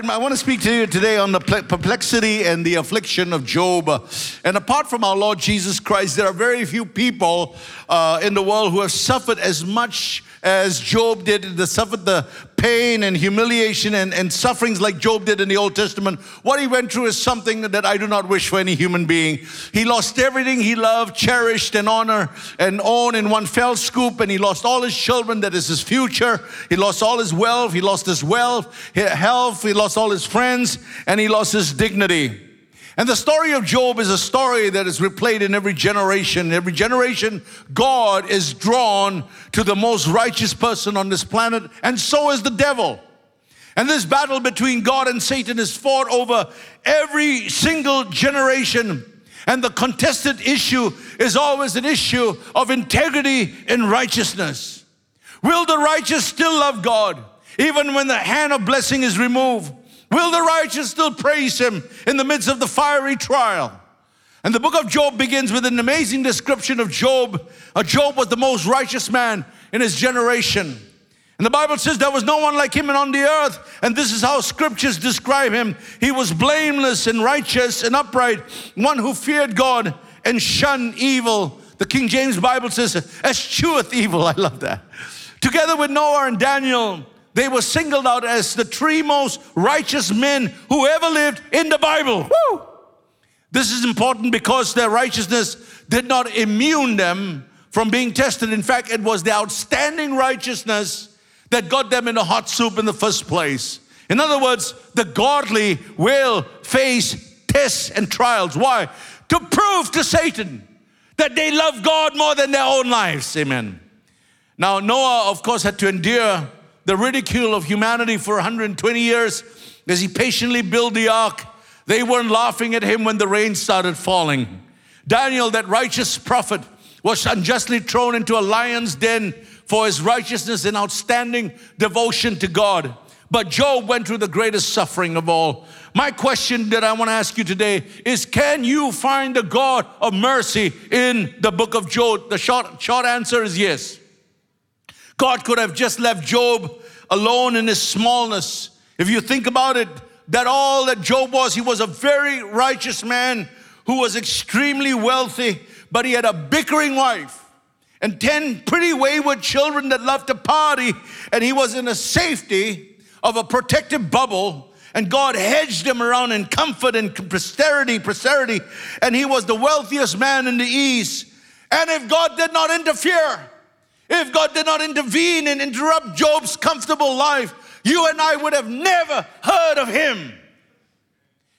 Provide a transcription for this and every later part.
right, I want to speak to you today on the perplexity and the affliction of Job. And apart from our Lord Jesus Christ, there are very few people uh, in the world who have suffered as much as Job did, the suffered the pain and humiliation and, and sufferings like Job did in the Old Testament. What he went through is something that I do not wish for any human being. He lost everything he loved, cherished, and honor and owned in one fell swoop, and he lost all his children, that is his future. He lost all his wealth, he lost his wealth, his health, he lost all his friends, and he lost his dignity. And the story of Job is a story that is replayed in every generation. Every generation, God is drawn to the most righteous person on this planet, and so is the devil. And this battle between God and Satan is fought over every single generation. And the contested issue is always an issue of integrity and righteousness. Will the righteous still love God even when the hand of blessing is removed? Will the righteous still praise him in the midst of the fiery trial? And the book of Job begins with an amazing description of Job. Uh, Job was the most righteous man in his generation. And the Bible says there was no one like him on the earth. And this is how scriptures describe him. He was blameless and righteous and upright, one who feared God and shunned evil. The King James Bible says, escheweth evil. I love that. Together with Noah and Daniel, they were singled out as the three most righteous men who ever lived in the Bible. Woo! This is important because their righteousness did not immune them from being tested. In fact, it was the outstanding righteousness that got them in the hot soup in the first place. In other words, the godly will face tests and trials. Why? To prove to Satan that they love God more than their own lives. Amen. Now, Noah, of course, had to endure the ridicule of humanity for 120 years as he patiently built the ark. They weren't laughing at him when the rain started falling. Daniel, that righteous prophet, was unjustly thrown into a lion's den for his righteousness and outstanding devotion to God. But Job went through the greatest suffering of all. My question that I want to ask you today is Can you find the God of mercy in the book of Job? The short, short answer is yes. God could have just left Job alone in his smallness. If you think about it, that all that Job was, he was a very righteous man who was extremely wealthy, but he had a bickering wife and 10 pretty wayward children that loved to party, and he was in a safety of a protective bubble. And God hedged him around in comfort and posterity, posterity, and he was the wealthiest man in the East. And if God did not interfere, if God did not intervene and interrupt Job's comfortable life, you and I would have never heard of him.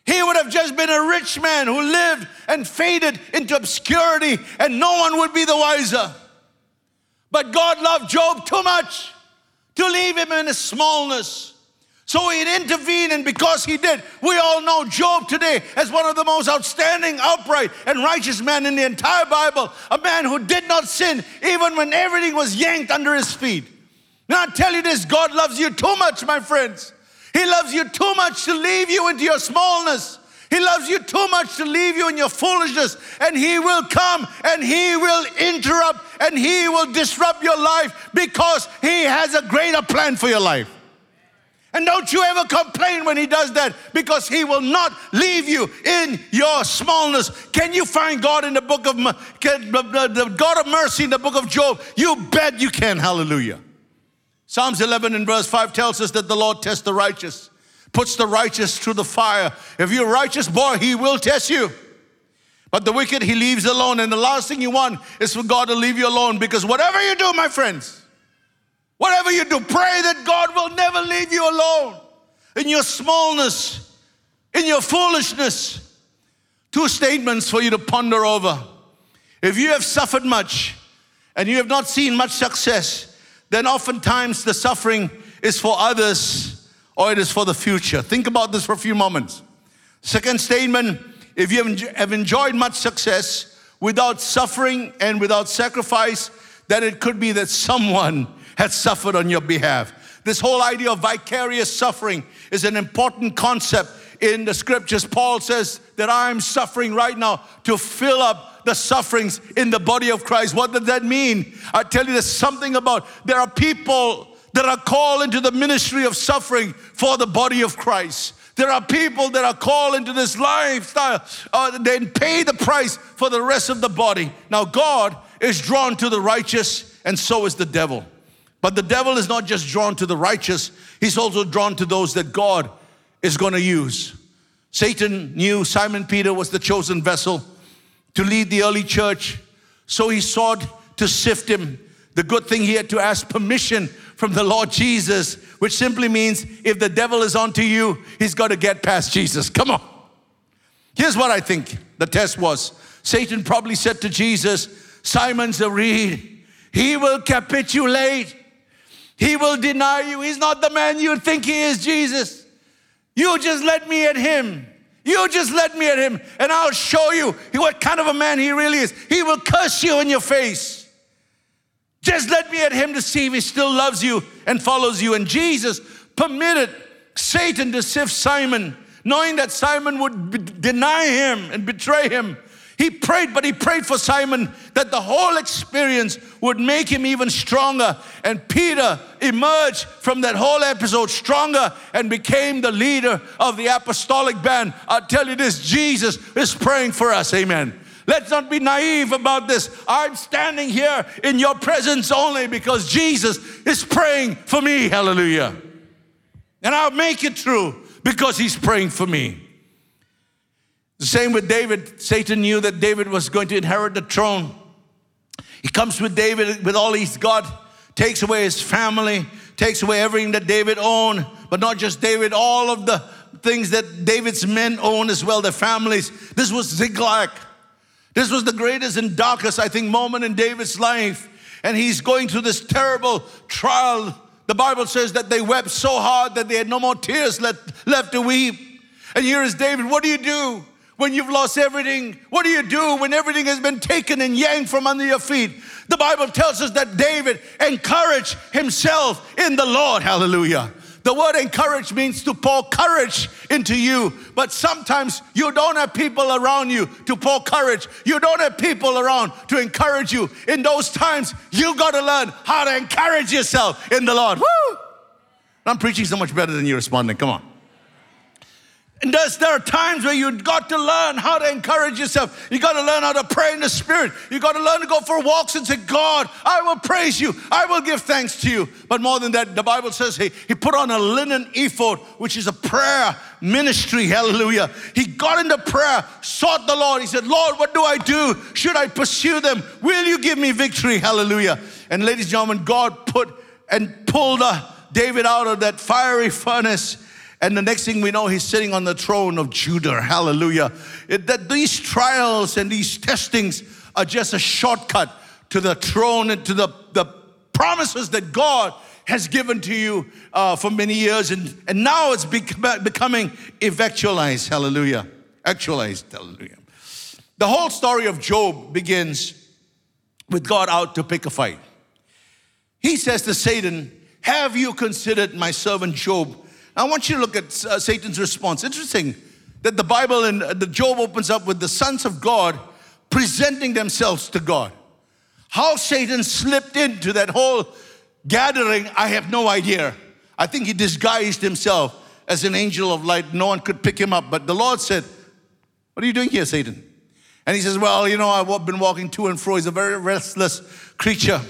He would have just been a rich man who lived and faded into obscurity, and no one would be the wiser. But God loved Job too much to leave him in his smallness. So he intervened, and because he did, we all know Job today as one of the most outstanding, upright, and righteous men in the entire Bible. A man who did not sin even when everything was yanked under his feet. Now I tell you this God loves you too much, my friends. He loves you too much to leave you into your smallness. He loves you too much to leave you in your foolishness, and He will come and He will interrupt and He will disrupt your life because He has a greater plan for your life. And don't you ever complain when he does that because he will not leave you in your smallness. Can you find God in the book of the God of mercy in the book of Job? You bet you can. Hallelujah. Psalms 11 and verse 5 tells us that the Lord tests the righteous, puts the righteous through the fire. If you're righteous boy, he will test you. But the wicked he leaves alone. And the last thing you want is for God to leave you alone because whatever you do, my friends, Whatever you do, pray that God will never leave you alone in your smallness, in your foolishness. Two statements for you to ponder over. If you have suffered much and you have not seen much success, then oftentimes the suffering is for others or it is for the future. Think about this for a few moments. Second statement if you have enjoyed much success without suffering and without sacrifice, then it could be that someone has suffered on your behalf. This whole idea of vicarious suffering is an important concept in the scriptures. Paul says that I'm suffering right now to fill up the sufferings in the body of Christ. What does that mean? I tell you, there's something about there are people that are called into the ministry of suffering for the body of Christ. There are people that are called into this lifestyle, uh, they pay the price for the rest of the body. Now, God is drawn to the righteous, and so is the devil. But the devil is not just drawn to the righteous, he's also drawn to those that God is going to use. Satan knew Simon Peter was the chosen vessel to lead the early church, so he sought to sift him. The good thing he had to ask permission from the Lord Jesus, which simply means if the devil is onto you, he's got to get past Jesus. Come on. Here's what I think the test was Satan probably said to Jesus, Simon's a reed. He will capitulate. He will deny you. He's not the man you think he is, Jesus. You just let me at him. You just let me at him, and I'll show you what kind of a man he really is. He will curse you in your face. Just let me at him to see if he still loves you and follows you. And Jesus permitted Satan to sift Simon, knowing that Simon would deny him and betray him. He prayed, but he prayed for Simon that the whole experience would make him even stronger. And Peter emerged from that whole episode stronger and became the leader of the apostolic band. I'll tell you this Jesus is praying for us. Amen. Let's not be naive about this. I'm standing here in your presence only because Jesus is praying for me. Hallelujah. And I'll make it true because he's praying for me. The same with David. Satan knew that David was going to inherit the throne. He comes with David with all he's got, takes away his family, takes away everything that David owned, but not just David, all of the things that David's men own as well, their families. This was Ziklag. This was the greatest and darkest, I think, moment in David's life. And he's going through this terrible trial. The Bible says that they wept so hard that they had no more tears left, left to weep. And here is David. What do you do when you've lost everything? What do you do when everything has been taken and yanked from under your feet? The Bible tells us that David encouraged himself in the Lord. Hallelujah. The word encourage means to pour courage into you. But sometimes you don't have people around you to pour courage. You don't have people around to encourage you. In those times, you got to learn how to encourage yourself in the Lord. Woo! I'm preaching so much better than you responding. Come on. And there are times where you've got to learn how to encourage yourself. You got to learn how to pray in the Spirit. You got to learn to go for walks and say, God, I will praise you. I will give thanks to you. But more than that, the Bible says he, he put on a linen ephod, which is a prayer ministry. Hallelujah. He got into prayer, sought the Lord. He said, Lord, what do I do? Should I pursue them? Will you give me victory? Hallelujah. And ladies and gentlemen, God put and pulled uh, David out of that fiery furnace and the next thing we know, he's sitting on the throne of Judah. Hallelujah. It, that these trials and these testings are just a shortcut to the throne and to the, the promises that God has given to you uh, for many years. And, and now it's bec- becoming eventualized. Hallelujah. Actualized. Hallelujah. The whole story of Job begins with God out to pick a fight. He says to Satan, Have you considered my servant Job? I want you to look at uh, Satan's response. Interesting that the Bible and uh, the Job opens up with the sons of God presenting themselves to God. How Satan slipped into that whole gathering, I have no idea. I think he disguised himself as an angel of light. No one could pick him up. But the Lord said, What are you doing here, Satan? And he says, Well, you know, I've been walking to and fro. He's a very restless creature.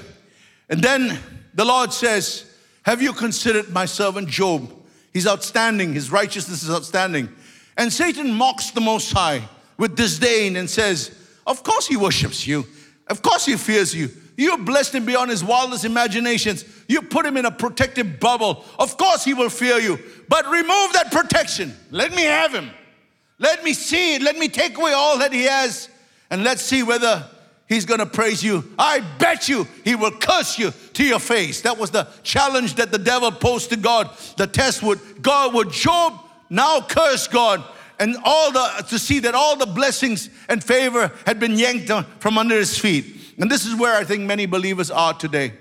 And then the Lord says, Have you considered my servant Job? He's outstanding. His righteousness is outstanding. And Satan mocks the Most High with disdain and says, Of course he worships you. Of course he fears you. You blessed him beyond his wildest imaginations. You put him in a protective bubble. Of course he will fear you. But remove that protection. Let me have him. Let me see it. Let me take away all that he has. And let's see whether he's going to praise you. I bet you he will curse you to your face. That was the challenge that the devil posed to God. The test would God would Job now curse God and all the to see that all the blessings and favor had been yanked from under his feet. And this is where I think many believers are today.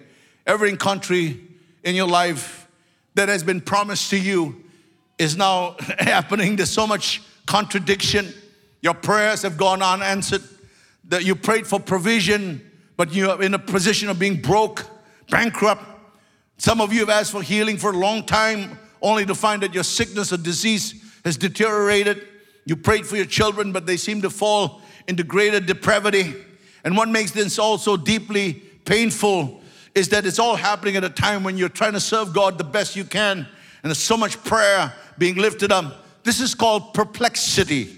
Every country in your life that has been promised to you is now happening. There's so much contradiction. Your prayers have gone unanswered that you prayed for provision, but you're in a position of being broke, bankrupt. Some of you have asked for healing for a long time, only to find that your sickness or disease has deteriorated. You prayed for your children, but they seem to fall into greater depravity. And what makes this all so deeply painful is that it's all happening at a time when you're trying to serve God the best you can, and there's so much prayer being lifted up. This is called perplexity.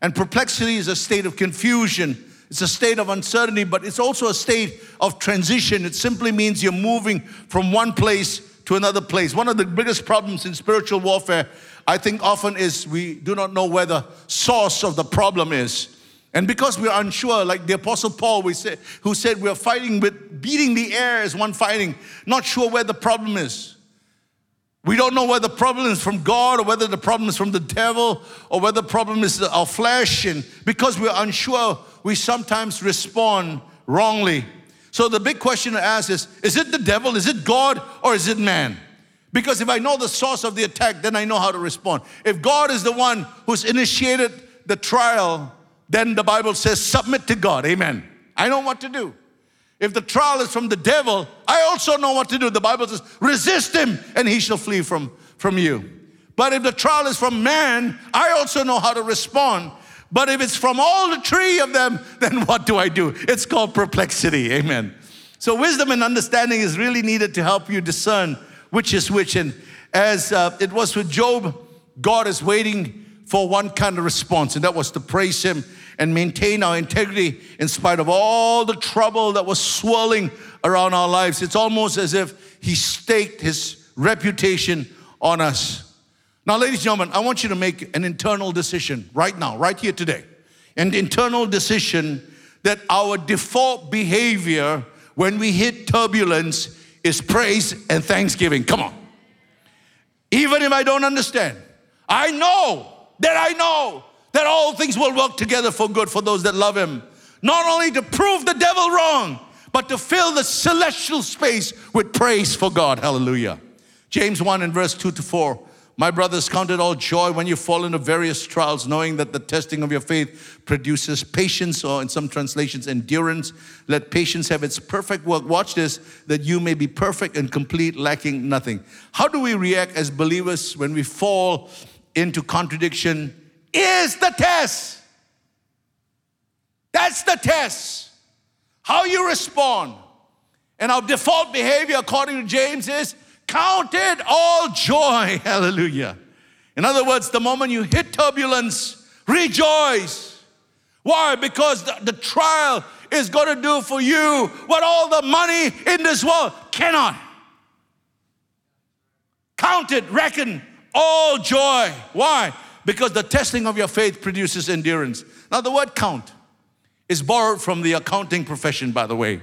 And perplexity is a state of confusion. It's a state of uncertainty, but it's also a state of transition. It simply means you're moving from one place to another place. One of the biggest problems in spiritual warfare, I think, often is we do not know where the source of the problem is. And because we're unsure, like the Apostle Paul, we say, who said we're fighting with beating the air as one fighting, not sure where the problem is. We don't know whether the problem is from God or whether the problem is from the devil or whether the problem is our flesh. And because we're unsure, we sometimes respond wrongly. So the big question to ask is is it the devil, is it God, or is it man? Because if I know the source of the attack, then I know how to respond. If God is the one who's initiated the trial, then the Bible says submit to God. Amen. I know what to do. If the trial is from the devil, I also know what to do. The Bible says, resist him and he shall flee from, from you. But if the trial is from man, I also know how to respond. But if it's from all the three of them, then what do I do? It's called perplexity. Amen. So, wisdom and understanding is really needed to help you discern which is which. And as uh, it was with Job, God is waiting for one kind of response, and that was to praise Him and maintain our integrity in spite of all the trouble that was swirling around our lives. It's almost as if He staked His reputation on us. Now, ladies and gentlemen, I want you to make an internal decision right now, right here today. An internal decision that our default behavior when we hit turbulence is praise and thanksgiving. Come on. Even if I don't understand, I know that I know that all things will work together for good for those that love him. Not only to prove the devil wrong, but to fill the celestial space with praise for God. Hallelujah. James 1 and verse 2 to 4. My brothers, count it all joy when you fall into various trials, knowing that the testing of your faith produces patience, or in some translations, endurance. Let patience have its perfect work. Watch this, that you may be perfect and complete, lacking nothing. How do we react as believers when we fall into contradiction is the test. That's the test. How you respond. And our default behavior, according to James, is count it all joy. Hallelujah. In other words, the moment you hit turbulence, rejoice. Why? Because the, the trial is going to do for you what all the money in this world cannot. Count it, reckon all joy. Why? Because the testing of your faith produces endurance. Now, the word count is borrowed from the accounting profession, by the way.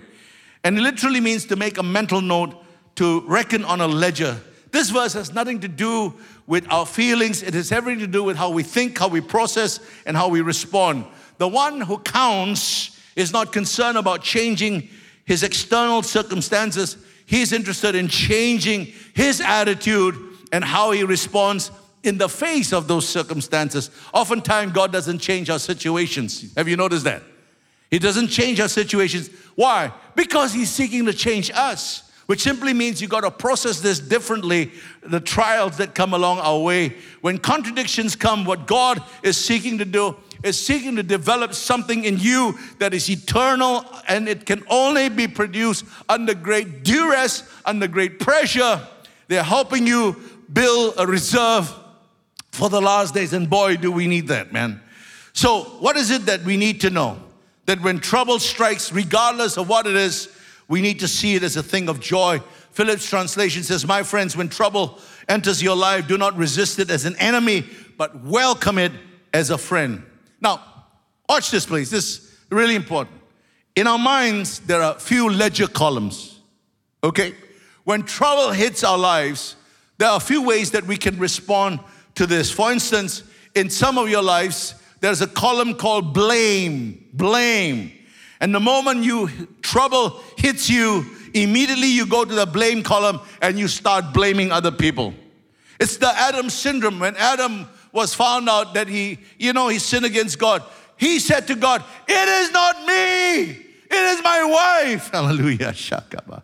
And it literally means to make a mental note, to reckon on a ledger. This verse has nothing to do with our feelings, it has everything to do with how we think, how we process, and how we respond. The one who counts is not concerned about changing his external circumstances, he's interested in changing his attitude and how he responds in the face of those circumstances. Oftentimes, God doesn't change our situations. Have you noticed that? He doesn't change our situations. Why? Because He's seeking to change us, which simply means you got to process this differently. The trials that come along our way. When contradictions come, what God is seeking to do is seeking to develop something in you that is eternal and it can only be produced under great duress, under great pressure. They're helping you build a reserve for the last days. And boy, do we need that, man. So, what is it that we need to know? That when trouble strikes, regardless of what it is, we need to see it as a thing of joy. Phillips' translation says, My friends, when trouble enters your life, do not resist it as an enemy, but welcome it as a friend. Now, watch this, please. This is really important. In our minds, there are few ledger columns. Okay? When trouble hits our lives, there are a few ways that we can respond to this. For instance, in some of your lives, there's a column called blame. Blame. And the moment you trouble hits you, immediately you go to the blame column and you start blaming other people. It's the Adam syndrome. When Adam was found out that he, you know, he sinned against God, he said to God, It is not me, it is my wife. Hallelujah. Shakaba.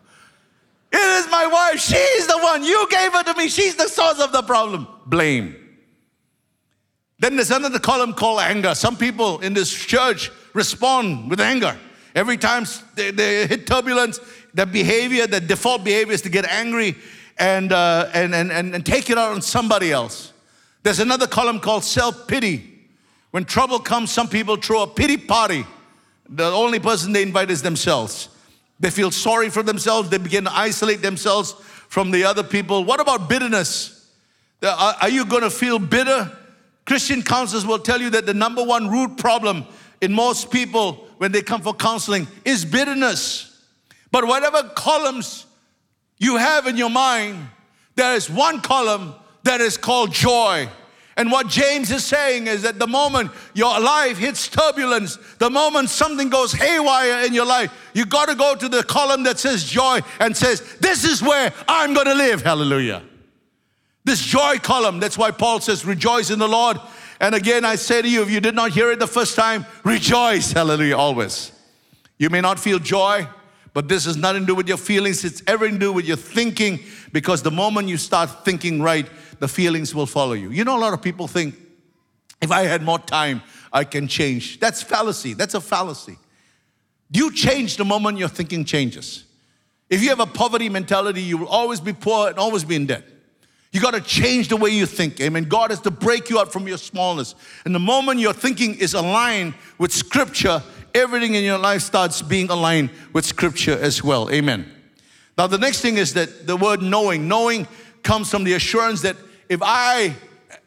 It is my wife. She's the one. You gave her to me. She's the source of the problem. Blame. Then there's another column called anger. Some people in this church respond with anger. Every time they, they hit turbulence, the behavior, the default behavior is to get angry and, uh, and, and, and, and take it out on somebody else. There's another column called self pity. When trouble comes, some people throw a pity party. The only person they invite is themselves. They feel sorry for themselves. They begin to isolate themselves from the other people. What about bitterness? Are you going to feel bitter? Christian counselors will tell you that the number one root problem in most people when they come for counseling is bitterness. But whatever columns you have in your mind, there is one column that is called joy. And what James is saying is that the moment your life hits turbulence, the moment something goes haywire in your life, you got to go to the column that says joy and says, This is where I'm going to live. Hallelujah. This joy column, that's why Paul says, Rejoice in the Lord. And again, I say to you, if you did not hear it the first time, rejoice. Hallelujah, always. You may not feel joy, but this has nothing to do with your feelings, it's everything to do with your thinking, because the moment you start thinking right, the feelings will follow you. You know, a lot of people think, if I had more time, I can change. That's fallacy. That's a fallacy. You change the moment your thinking changes. If you have a poverty mentality, you will always be poor and always be in debt. You got to change the way you think. Amen. God has to break you out from your smallness. And the moment your thinking is aligned with Scripture, everything in your life starts being aligned with Scripture as well. Amen. Now, the next thing is that the word knowing. Knowing comes from the assurance that if I,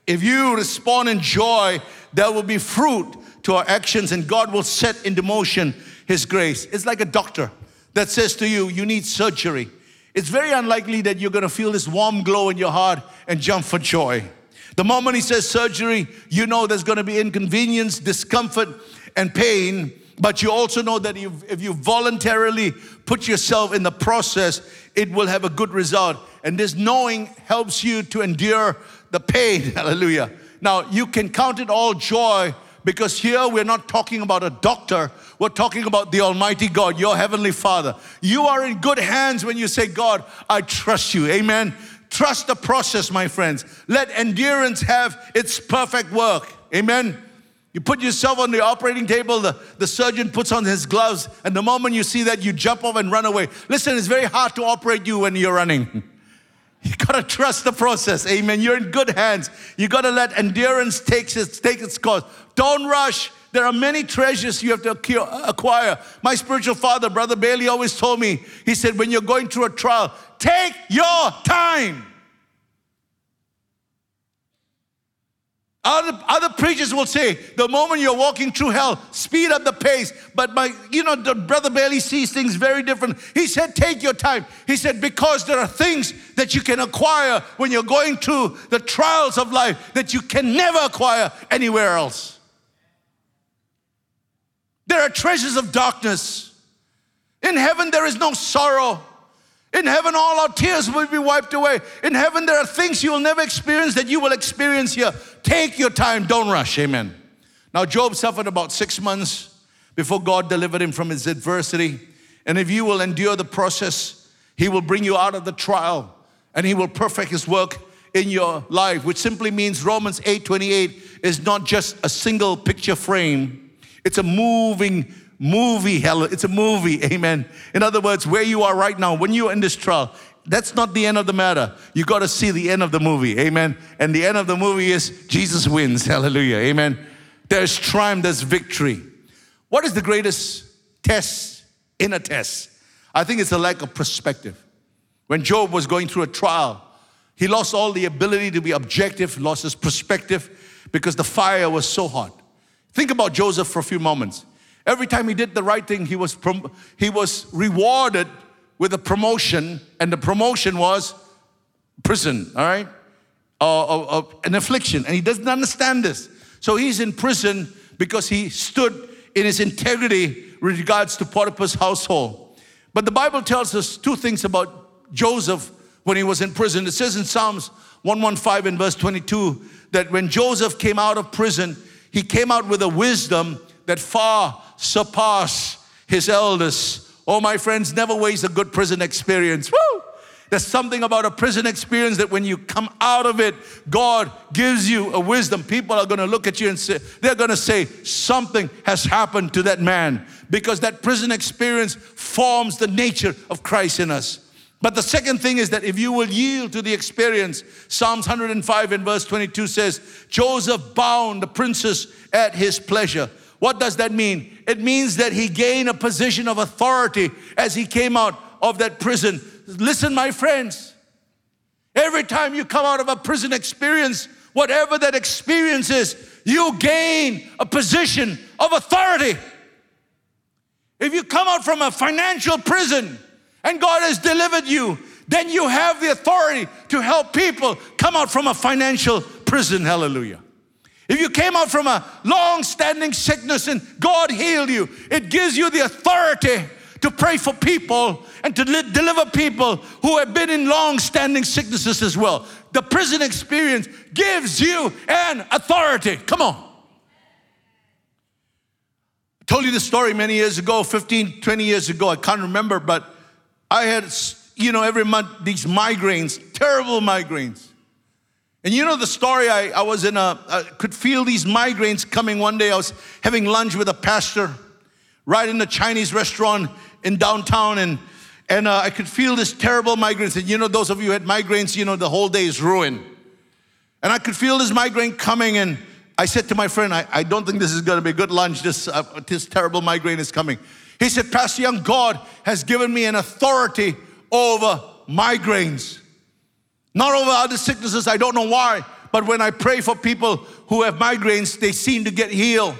if you respond in joy, there will be fruit to our actions and God will set into motion His grace. It's like a doctor that says to you, you need surgery it's very unlikely that you're going to feel this warm glow in your heart and jump for joy. The moment he says surgery, you know there's going to be inconvenience, discomfort, and pain. But you also know that if you voluntarily put yourself in the process, it will have a good result. And this knowing helps you to endure the pain. Hallelujah. Now, you can count it all joy because here we're not talking about a doctor, we're talking about the Almighty God, your Heavenly Father. You are in good hands when you say, God, I trust you. Amen. Trust the process, my friends. Let endurance have its perfect work. Amen. You put yourself on the operating table, the, the surgeon puts on his gloves, and the moment you see that, you jump off and run away. Listen, it's very hard to operate you when you're running. You gotta trust the process. Amen. You're in good hands. You gotta let endurance take its, take its course. Don't rush. There are many treasures you have to acquire. My spiritual father, Brother Bailey, always told me, he said, when you're going through a trial, take your time. Other, other preachers will say, the moment you're walking through hell, speed up the pace. But my, you know, the brother Bailey sees things very different. He said, take your time. He said, because there are things that you can acquire when you're going through the trials of life that you can never acquire anywhere else. There are treasures of darkness. In heaven, there is no sorrow. In heaven, all our tears will be wiped away. In heaven, there are things you will never experience that you will experience here. Take your time, don't rush. Amen. Now, Job suffered about six months before God delivered him from his adversity. And if you will endure the process, he will bring you out of the trial and he will perfect his work in your life, which simply means Romans 8 28 is not just a single picture frame, it's a moving movie, hell, it's a movie, amen. In other words, where you are right now, when you're in this trial, that's not the end of the matter. You got to see the end of the movie, amen. And the end of the movie is Jesus wins, hallelujah, amen. There's triumph, there's victory. What is the greatest test in a test? I think it's a lack of perspective. When Job was going through a trial, he lost all the ability to be objective, lost his perspective because the fire was so hot. Think about Joseph for a few moments. Every time he did the right thing, he was, prom- he was rewarded with a promotion, and the promotion was prison, all right? Uh, uh, uh, an affliction. And he doesn't understand this. So he's in prison because he stood in his integrity with regards to Potiphar's household. But the Bible tells us two things about Joseph when he was in prison. It says in Psalms 115 and verse 22 that when Joseph came out of prison, he came out with a wisdom that far surpass his elders. Oh, my friends, never waste a good prison experience. Woo! There's something about a prison experience that when you come out of it, God gives you a wisdom. People are going to look at you and say, they're going to say, something has happened to that man because that prison experience forms the nature of Christ in us. But the second thing is that if you will yield to the experience, Psalms 105 and verse 22 says, Joseph bound the princess at his pleasure. What does that mean? It means that he gained a position of authority as he came out of that prison. Listen, my friends, every time you come out of a prison experience, whatever that experience is, you gain a position of authority. If you come out from a financial prison and God has delivered you, then you have the authority to help people come out from a financial prison. Hallelujah. If you came out from a long standing sickness and God healed you, it gives you the authority to pray for people and to li- deliver people who have been in long standing sicknesses as well. The prison experience gives you an authority. Come on. I told you the story many years ago, 15, 20 years ago. I can't remember, but I had, you know, every month these migraines, terrible migraines. And you know the story, I, I was in a, I could feel these migraines coming one day. I was having lunch with a pastor right in a Chinese restaurant in downtown and and uh, I could feel this terrible migraines. And you know, those of you who had migraines, you know, the whole day is ruined. And I could feel this migraine coming, and I said to my friend, I, I don't think this is going to be a good lunch. This, uh, this terrible migraine is coming. He said, Pastor Young, God has given me an authority over migraines. Not over other sicknesses, I don't know why. But when I pray for people who have migraines, they seem to get healed.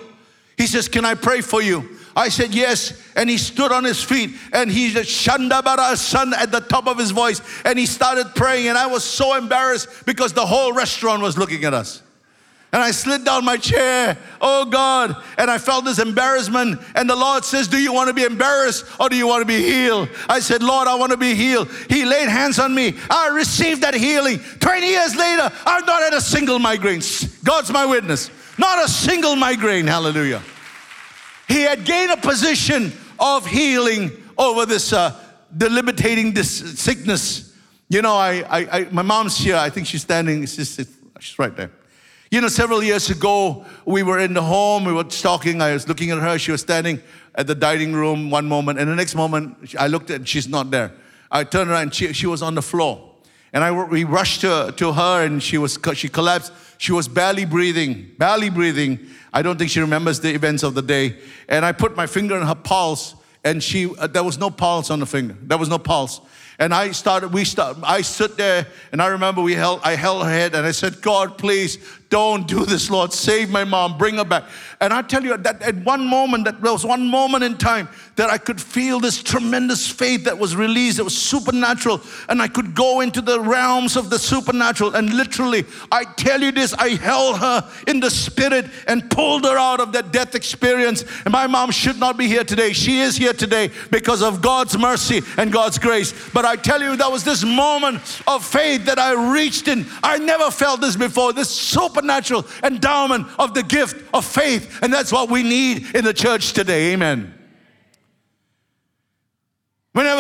He says, Can I pray for you? I said, Yes. And he stood on his feet and he just Shandabara son at the top of his voice and he started praying. And I was so embarrassed because the whole restaurant was looking at us. And I slid down my chair, oh God, and I felt this embarrassment. And the Lord says, Do you want to be embarrassed or do you want to be healed? I said, Lord, I want to be healed. He laid hands on me. I received that healing. 20 years later, I've not had a single migraine. God's my witness. Not a single migraine. Hallelujah. He had gained a position of healing over this uh, debilitating sickness. You know, I, I, I, my mom's here. I think she's standing. She's, she's right there. You know, several years ago, we were in the home, we were talking. I was looking at her. She was standing at the dining room one moment, and the next moment, I looked at she's not there. I turned around, and she, she was on the floor. And I, we rushed to, to her, and she, was, she collapsed. She was barely breathing, barely breathing. I don't think she remembers the events of the day. And I put my finger on her pulse, and she, uh, there was no pulse on the finger. There was no pulse. And I started, we start, I stood there and I remember we held, I held her head and I said, God, please don't do this, Lord. Save my mom, bring her back. And I tell you that at one moment, that there was one moment in time that I could feel this tremendous faith that was released. It was supernatural. And I could go into the realms of the supernatural. And literally, I tell you this, I held her in the spirit and pulled her out of that death experience. And my mom should not be here today. She is here today because of God's mercy and God's grace. But I tell you, that was this moment of faith that I reached in. I never felt this before. This supernatural endowment of the gift of faith. And that's what we need in the church today. Amen.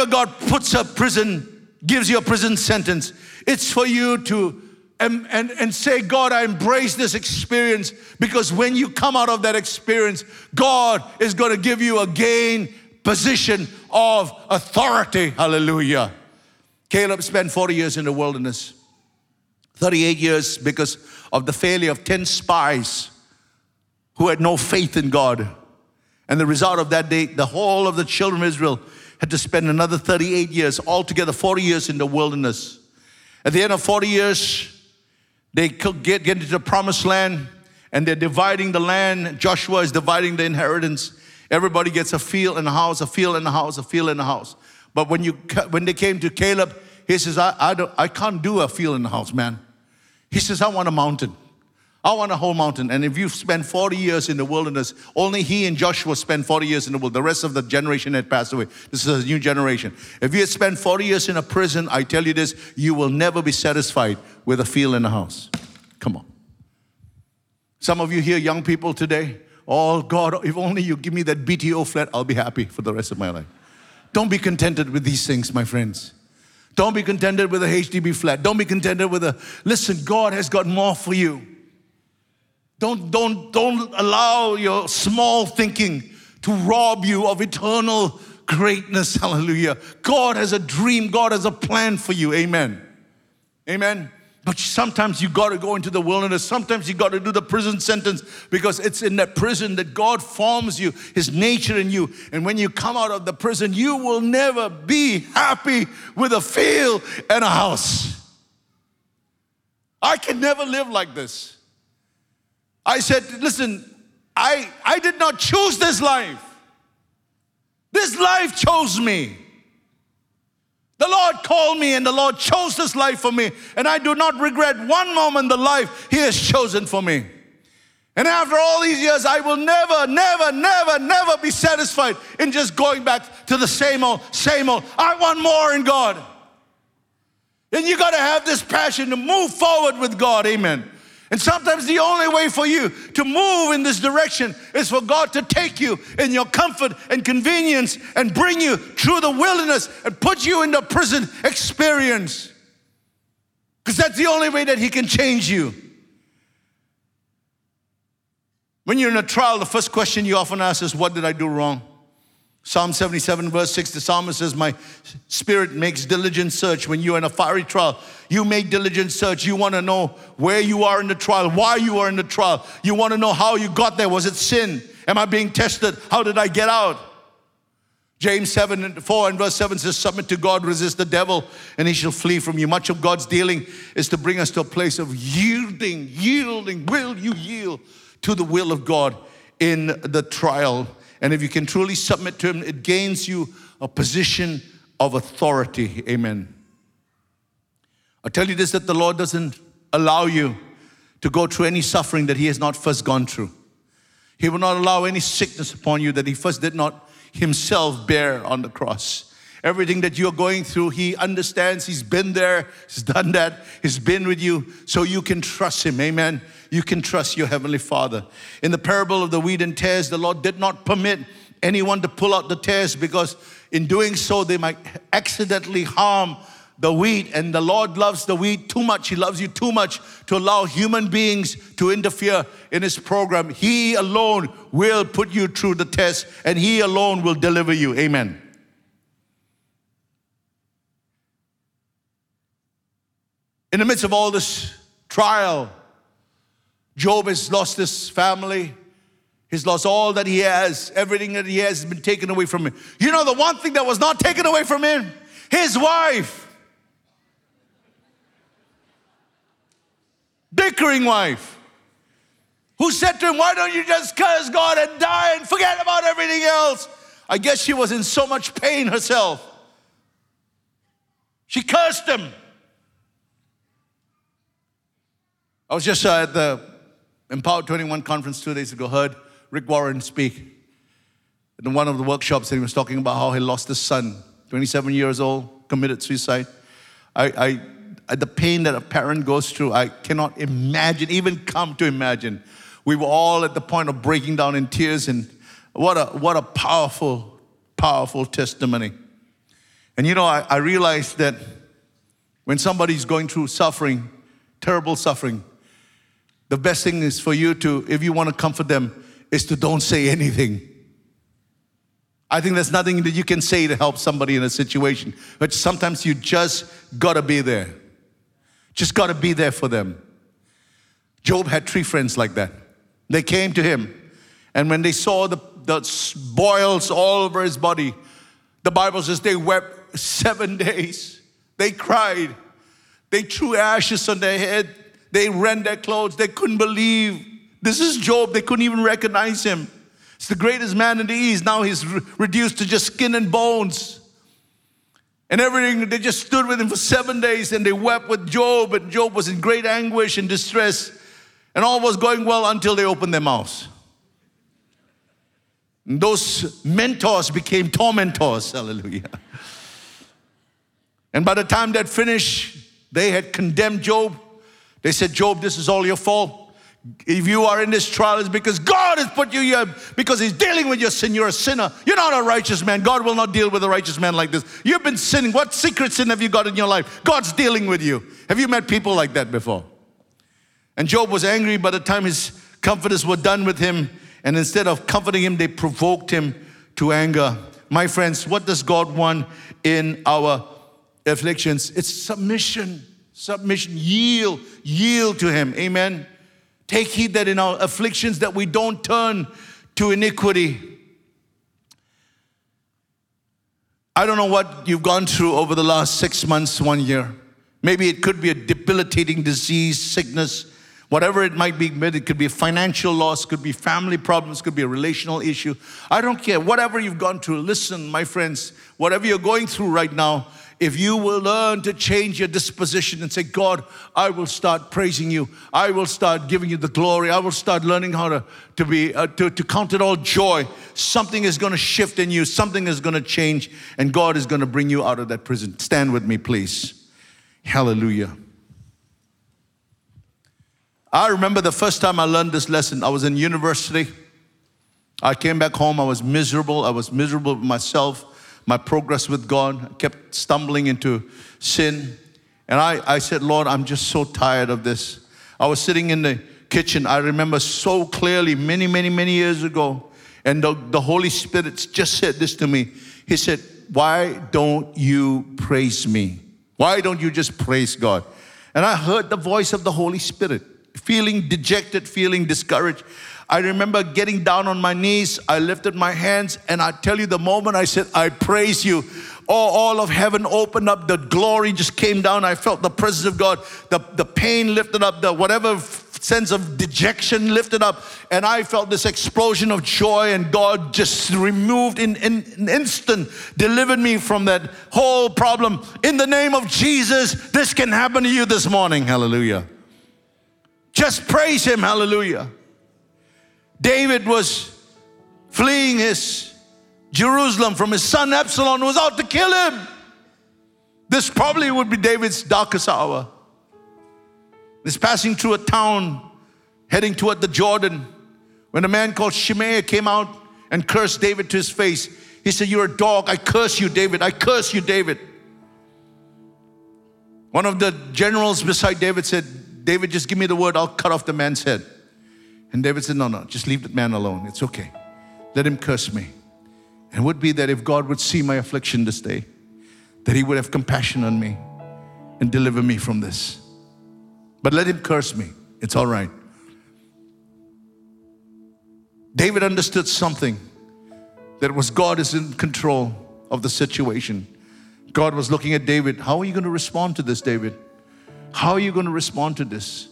Whenever God puts a prison, gives you a prison sentence, it's for you to and, and, and say, God, I embrace this experience because when you come out of that experience, God is going to give you a gain position of authority. Hallelujah. Caleb spent 40 years in the wilderness, 38 years because of the failure of 10 spies who had no faith in God. And the result of that day, the whole of the children of Israel had to spend another 38 years, altogether 40 years in the wilderness. At the end of 40 years, they get, get into the promised land and they're dividing the land. Joshua is dividing the inheritance. Everybody gets a field in a house, a field in a house, a field in a house. But when, you, when they came to Caleb, he says, I, I, don't, I can't do a field in a house, man. He says, I want a mountain. I want a whole mountain. And if you've spent 40 years in the wilderness, only he and Joshua spent 40 years in the wilderness. The rest of the generation had passed away. This is a new generation. If you had spent 40 years in a prison, I tell you this, you will never be satisfied with a field in a house. Come on. Some of you here, young people today, oh God, if only you give me that BTO flat, I'll be happy for the rest of my life. Don't be contented with these things, my friends. Don't be contented with a HDB flat. Don't be contented with a, listen, God has got more for you. Don't, don't, don't allow your small thinking to rob you of eternal greatness. Hallelujah. God has a dream, God has a plan for you. Amen. Amen. But sometimes you got to go into the wilderness. Sometimes you got to do the prison sentence because it's in that prison that God forms you, His nature in you. And when you come out of the prison, you will never be happy with a field and a house. I can never live like this. I said, listen, I, I did not choose this life. This life chose me. The Lord called me and the Lord chose this life for me. And I do not regret one moment the life He has chosen for me. And after all these years, I will never, never, never, never be satisfied in just going back to the same old, same old. I want more in God. And you got to have this passion to move forward with God. Amen. And sometimes the only way for you to move in this direction is for God to take you in your comfort and convenience and bring you through the wilderness and put you in the prison experience. Because that's the only way that He can change you. When you're in a trial, the first question you often ask is, What did I do wrong? Psalm 77, verse 6, the psalmist says, My spirit makes diligent search when you're in a fiery trial. You make diligent search. You want to know where you are in the trial, why you are in the trial. You want to know how you got there. Was it sin? Am I being tested? How did I get out? James 7 and 4 and verse 7 says, Submit to God, resist the devil, and he shall flee from you. Much of God's dealing is to bring us to a place of yielding, yielding. Will you yield to the will of God in the trial? And if you can truly submit to Him, it gains you a position of authority. Amen. I tell you this that the Lord doesn't allow you to go through any suffering that He has not first gone through. He will not allow any sickness upon you that He first did not Himself bear on the cross. Everything that you're going through, He understands. He's been there, He's done that, He's been with you, so you can trust Him. Amen you can trust your Heavenly Father. In the parable of the wheat and tares, the Lord did not permit anyone to pull out the tares because in doing so, they might accidentally harm the wheat. And the Lord loves the wheat too much. He loves you too much to allow human beings to interfere in His program. He alone will put you through the test and He alone will deliver you. Amen. In the midst of all this trial, Job has lost his family. He's lost all that he has. Everything that he has has been taken away from him. You know, the one thing that was not taken away from him? His wife. Bickering wife. Who said to him, Why don't you just curse God and die and forget about everything else? I guess she was in so much pain herself. She cursed him. I was just uh, at the Empower 21 conference two days ago, heard Rick Warren speak in one of the workshops, and he was talking about how he lost his son, 27 years old, committed suicide. I, I, the pain that a parent goes through, I cannot imagine, even come to imagine. We were all at the point of breaking down in tears, and what a, what a powerful, powerful testimony. And you know, I, I realized that when somebody's going through suffering, terrible suffering, the best thing is for you to, if you want to comfort them, is to don't say anything. I think there's nothing that you can say to help somebody in a situation, but sometimes you just gotta be there. Just gotta be there for them. Job had three friends like that. They came to him, and when they saw the, the boils all over his body, the Bible says they wept seven days. They cried. They threw ashes on their head. They rent their clothes. They couldn't believe. This is Job. They couldn't even recognize him. It's the greatest man in the East. Now he's re- reduced to just skin and bones. And everything, they just stood with him for seven days and they wept with Job. And Job was in great anguish and distress. And all was going well until they opened their mouths. And those mentors became tormentors. Hallelujah. And by the time that finished, they had condemned Job they said, Job, this is all your fault. If you are in this trial, it's because God has put you here because He's dealing with your sin. You're a sinner. You're not a righteous man. God will not deal with a righteous man like this. You've been sinning. What secret sin have you got in your life? God's dealing with you. Have you met people like that before? And Job was angry by the time his comforters were done with him. And instead of comforting him, they provoked him to anger. My friends, what does God want in our afflictions? It's submission. Submission. Yield. Yield to him. Amen. Take heed that in our afflictions that we don't turn to iniquity. I don't know what you've gone through over the last six months, one year. Maybe it could be a debilitating disease, sickness, whatever it might be. It could be a financial loss, could be family problems, could be a relational issue. I don't care. Whatever you've gone through, listen, my friends, whatever you're going through right now, if you will learn to change your disposition and say, God, I will start praising you. I will start giving you the glory. I will start learning how to, to be uh, to, to count it all joy. Something is going to shift in you. Something is going to change, and God is going to bring you out of that prison. Stand with me, please. Hallelujah. I remember the first time I learned this lesson. I was in university. I came back home. I was miserable. I was miserable with myself my progress with God. I kept stumbling into sin. And I, I said, Lord, I'm just so tired of this. I was sitting in the kitchen, I remember so clearly many, many, many years ago. And the, the Holy Spirit just said this to me. He said, Why don't you praise me? Why don't you just praise God? And I heard the voice of the Holy Spirit, feeling dejected, feeling discouraged. I remember getting down on my knees. I lifted my hands, and I tell you, the moment I said, I praise you, oh, all of heaven opened up. The glory just came down. I felt the presence of God. The, the pain lifted up, the whatever sense of dejection lifted up, and I felt this explosion of joy, and God just removed in, in an instant, delivered me from that whole problem. In the name of Jesus, this can happen to you this morning. Hallelujah. Just praise Him. Hallelujah. David was fleeing his Jerusalem from his son Absalom, who was out to kill him. This probably would be David's darkest hour. He's passing through a town, heading toward the Jordan, when a man called Shimei came out and cursed David to his face. He said, You're a dog. I curse you, David. I curse you, David. One of the generals beside David said, David, just give me the word, I'll cut off the man's head. And David said, No, no, just leave that man alone. It's okay. Let him curse me. And it would be that if God would see my affliction this day, that he would have compassion on me and deliver me from this. But let him curse me. It's all right. David understood something that was God is in control of the situation. God was looking at David. How are you going to respond to this, David? How are you going to respond to this?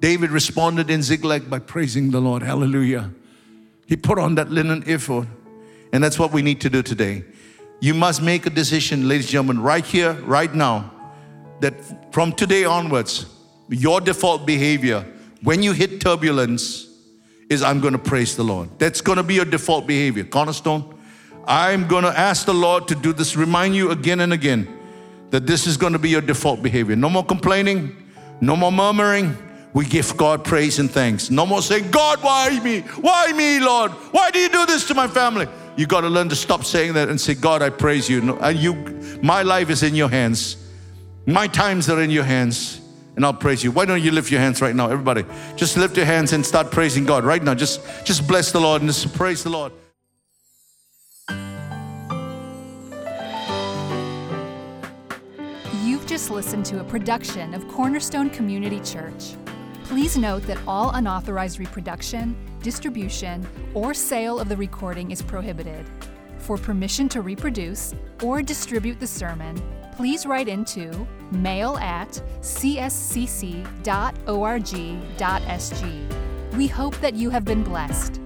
David responded in Ziklag by praising the Lord. Hallelujah. He put on that linen ephod. And that's what we need to do today. You must make a decision, ladies and gentlemen, right here, right now, that from today onwards, your default behavior when you hit turbulence is I'm going to praise the Lord. That's going to be your default behavior. Cornerstone, I'm going to ask the Lord to do this, remind you again and again that this is going to be your default behavior. No more complaining, no more murmuring, we give God praise and thanks. No more saying, God, why me? Why me, Lord? Why do you do this to my family? You got to learn to stop saying that and say, God, I praise you. And you, my life is in your hands. My times are in your hands, and I'll praise you. Why don't you lift your hands right now, everybody? Just lift your hands and start praising God right now. Just, just bless the Lord and just praise the Lord. You've just listened to a production of Cornerstone Community Church. Please note that all unauthorized reproduction, distribution, or sale of the recording is prohibited. For permission to reproduce or distribute the sermon, please write into mail at cscc.org.sg. We hope that you have been blessed.